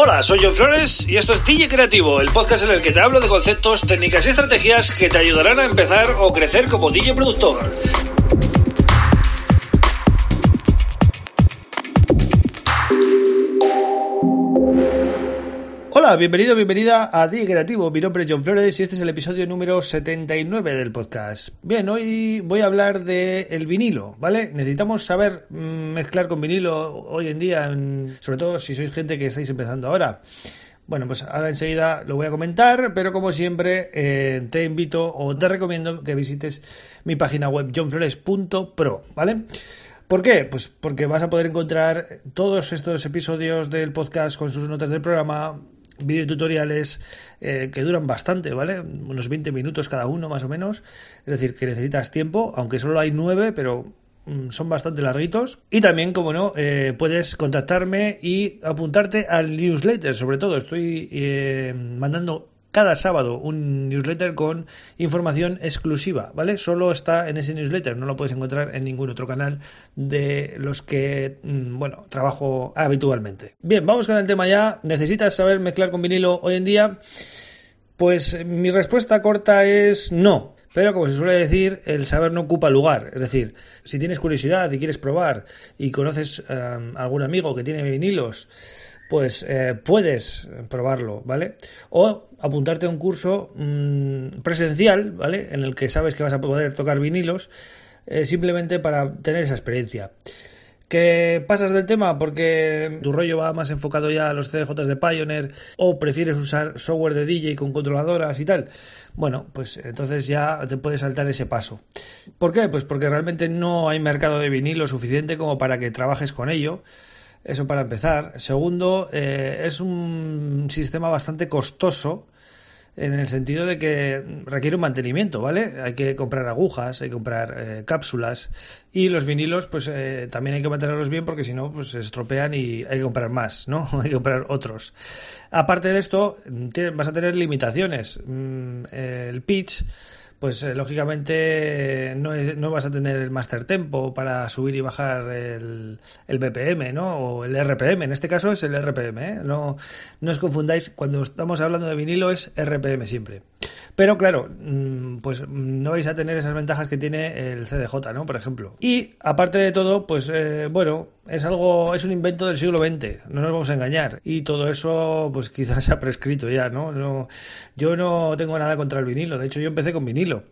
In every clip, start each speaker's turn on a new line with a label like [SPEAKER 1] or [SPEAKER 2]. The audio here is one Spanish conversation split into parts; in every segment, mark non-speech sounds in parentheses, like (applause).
[SPEAKER 1] Hola, soy John Flores y esto es DJ Creativo, el podcast en el que te hablo de conceptos, técnicas y estrategias que te ayudarán a empezar o crecer como DJ productor. Bienvenido, bienvenida a DJ Creativo. Mi nombre es John Flores y este es el episodio número 79 del podcast. Bien, hoy voy a hablar de el vinilo, ¿vale? Necesitamos saber mm, mezclar con vinilo hoy en día, sobre todo si sois gente que estáis empezando ahora. Bueno, pues ahora enseguida lo voy a comentar, pero como siempre eh, te invito o te recomiendo que visites mi página web johnflores.pro, ¿vale? ¿Por qué? Pues porque vas a poder encontrar todos estos episodios del podcast con sus notas del programa, videotutoriales eh, que duran bastante, ¿vale? Unos 20 minutos cada uno más o menos. Es decir, que necesitas tiempo, aunque solo hay 9, pero mm, son bastante larguitos. Y también, como no, eh, puedes contactarme y apuntarte al newsletter. Sobre todo, estoy eh, mandando cada sábado un newsletter con información exclusiva, ¿vale? Solo está en ese newsletter, no lo puedes encontrar en ningún otro canal de los que, mm, bueno, trabajo habitualmente. Bien, vamos con el tema ya. ¿Necesitas saber mezclar con vinilo hoy en día? Pues mi respuesta corta es no. Pero como se suele decir, el saber no ocupa lugar. Es decir, si tienes curiosidad y quieres probar y conoces a eh, algún amigo que tiene vinilos, pues eh, puedes probarlo, ¿vale? O apuntarte a un curso mm, presencial, ¿vale? En el que sabes que vas a poder tocar vinilos, eh, simplemente para tener esa experiencia. ¿Qué pasas del tema porque tu rollo va más enfocado ya a los CDJs de Pioneer o prefieres usar software de DJ con controladoras y tal? Bueno, pues entonces ya te puedes saltar ese paso. ¿Por qué? Pues porque realmente no hay mercado de vinilo suficiente como para que trabajes con ello. Eso para empezar. Segundo, eh, es un sistema bastante costoso en el sentido de que requiere un mantenimiento, ¿vale? Hay que comprar agujas, hay que comprar eh, cápsulas y los vinilos, pues eh, también hay que mantenerlos bien porque si no, pues se estropean y hay que comprar más, ¿no? (laughs) hay que comprar otros. Aparte de esto, vas a tener limitaciones. Mm, el pitch pues eh, lógicamente no, no, vas a tener el master tempo para subir y bajar el, el, BPM, ¿no? O el RPM, en este caso es el RPM, ¿eh? No, no os confundáis, cuando estamos hablando de vinilo es RPM siempre. Pero claro, mm, pues no vais a tener esas ventajas que tiene el CDJ, ¿no? Por ejemplo. Y aparte de todo, pues eh, bueno, es algo, es un invento del siglo XX, no nos vamos a engañar. Y todo eso, pues (laughs) quizás se ha prescrito ya, ¿no? no yo no tengo nada contra el vinilo, de hecho yo empecé con vinilo.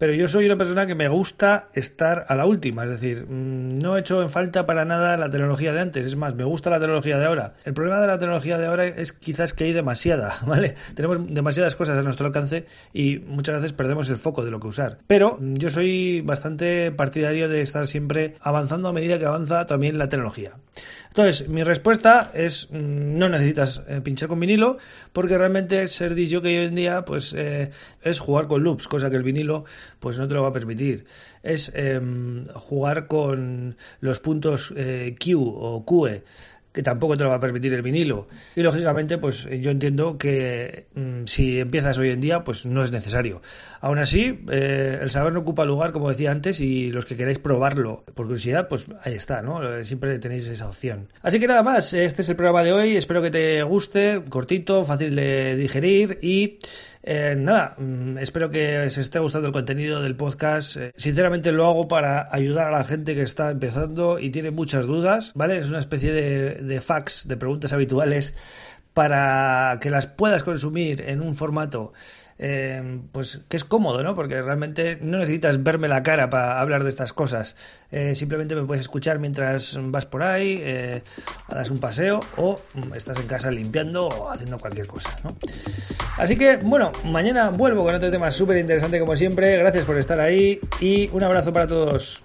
[SPEAKER 1] Pero yo soy una persona que me gusta estar a la última, es decir, mm, no he hecho en falta para nada la tecnología de antes, es más, me gusta la tecnología de ahora. El problema de la tecnología de ahora es quizás que hay demasiada, (laughs) ¿vale? Tenemos demasiadas cosas a nuestro alcance y muchas veces perdemos el foco de lo que usar. Pero yo soy bastante partidario de estar siempre avanzando a medida que avanza también la tecnología. Entonces, mi respuesta es mm, no necesitas eh, pinchar con vinilo porque realmente ser que hoy en día pues eh, es jugar con loops, cosa que el vinilo pues no te lo va a permitir. Es em, jugar con los puntos eh, Q o QE que tampoco te lo va a permitir el vinilo. Y lógicamente, pues yo entiendo que mm, si empiezas hoy en día, pues no es necesario. Aún así, eh, el saber no ocupa lugar, como decía antes, y los que queréis probarlo por curiosidad, pues ahí está, ¿no? Siempre tenéis esa opción. Así que nada más, este es el programa de hoy, espero que te guste, cortito, fácil de digerir y eh, nada, mm, espero que os esté gustando el contenido del podcast. Eh, sinceramente lo hago para ayudar a la gente que está empezando y tiene muchas dudas, ¿vale? Es una especie de, de fax, de preguntas habituales para que las puedas consumir en un formato eh, pues que es cómodo, ¿no? Porque realmente no necesitas verme la cara para hablar de estas cosas. Eh, simplemente me puedes escuchar mientras vas por ahí, eh, das un paseo o estás en casa limpiando o haciendo cualquier cosa, ¿no? Así que, bueno, mañana vuelvo con otro tema súper interesante como siempre. Gracias por estar ahí y un abrazo para todos.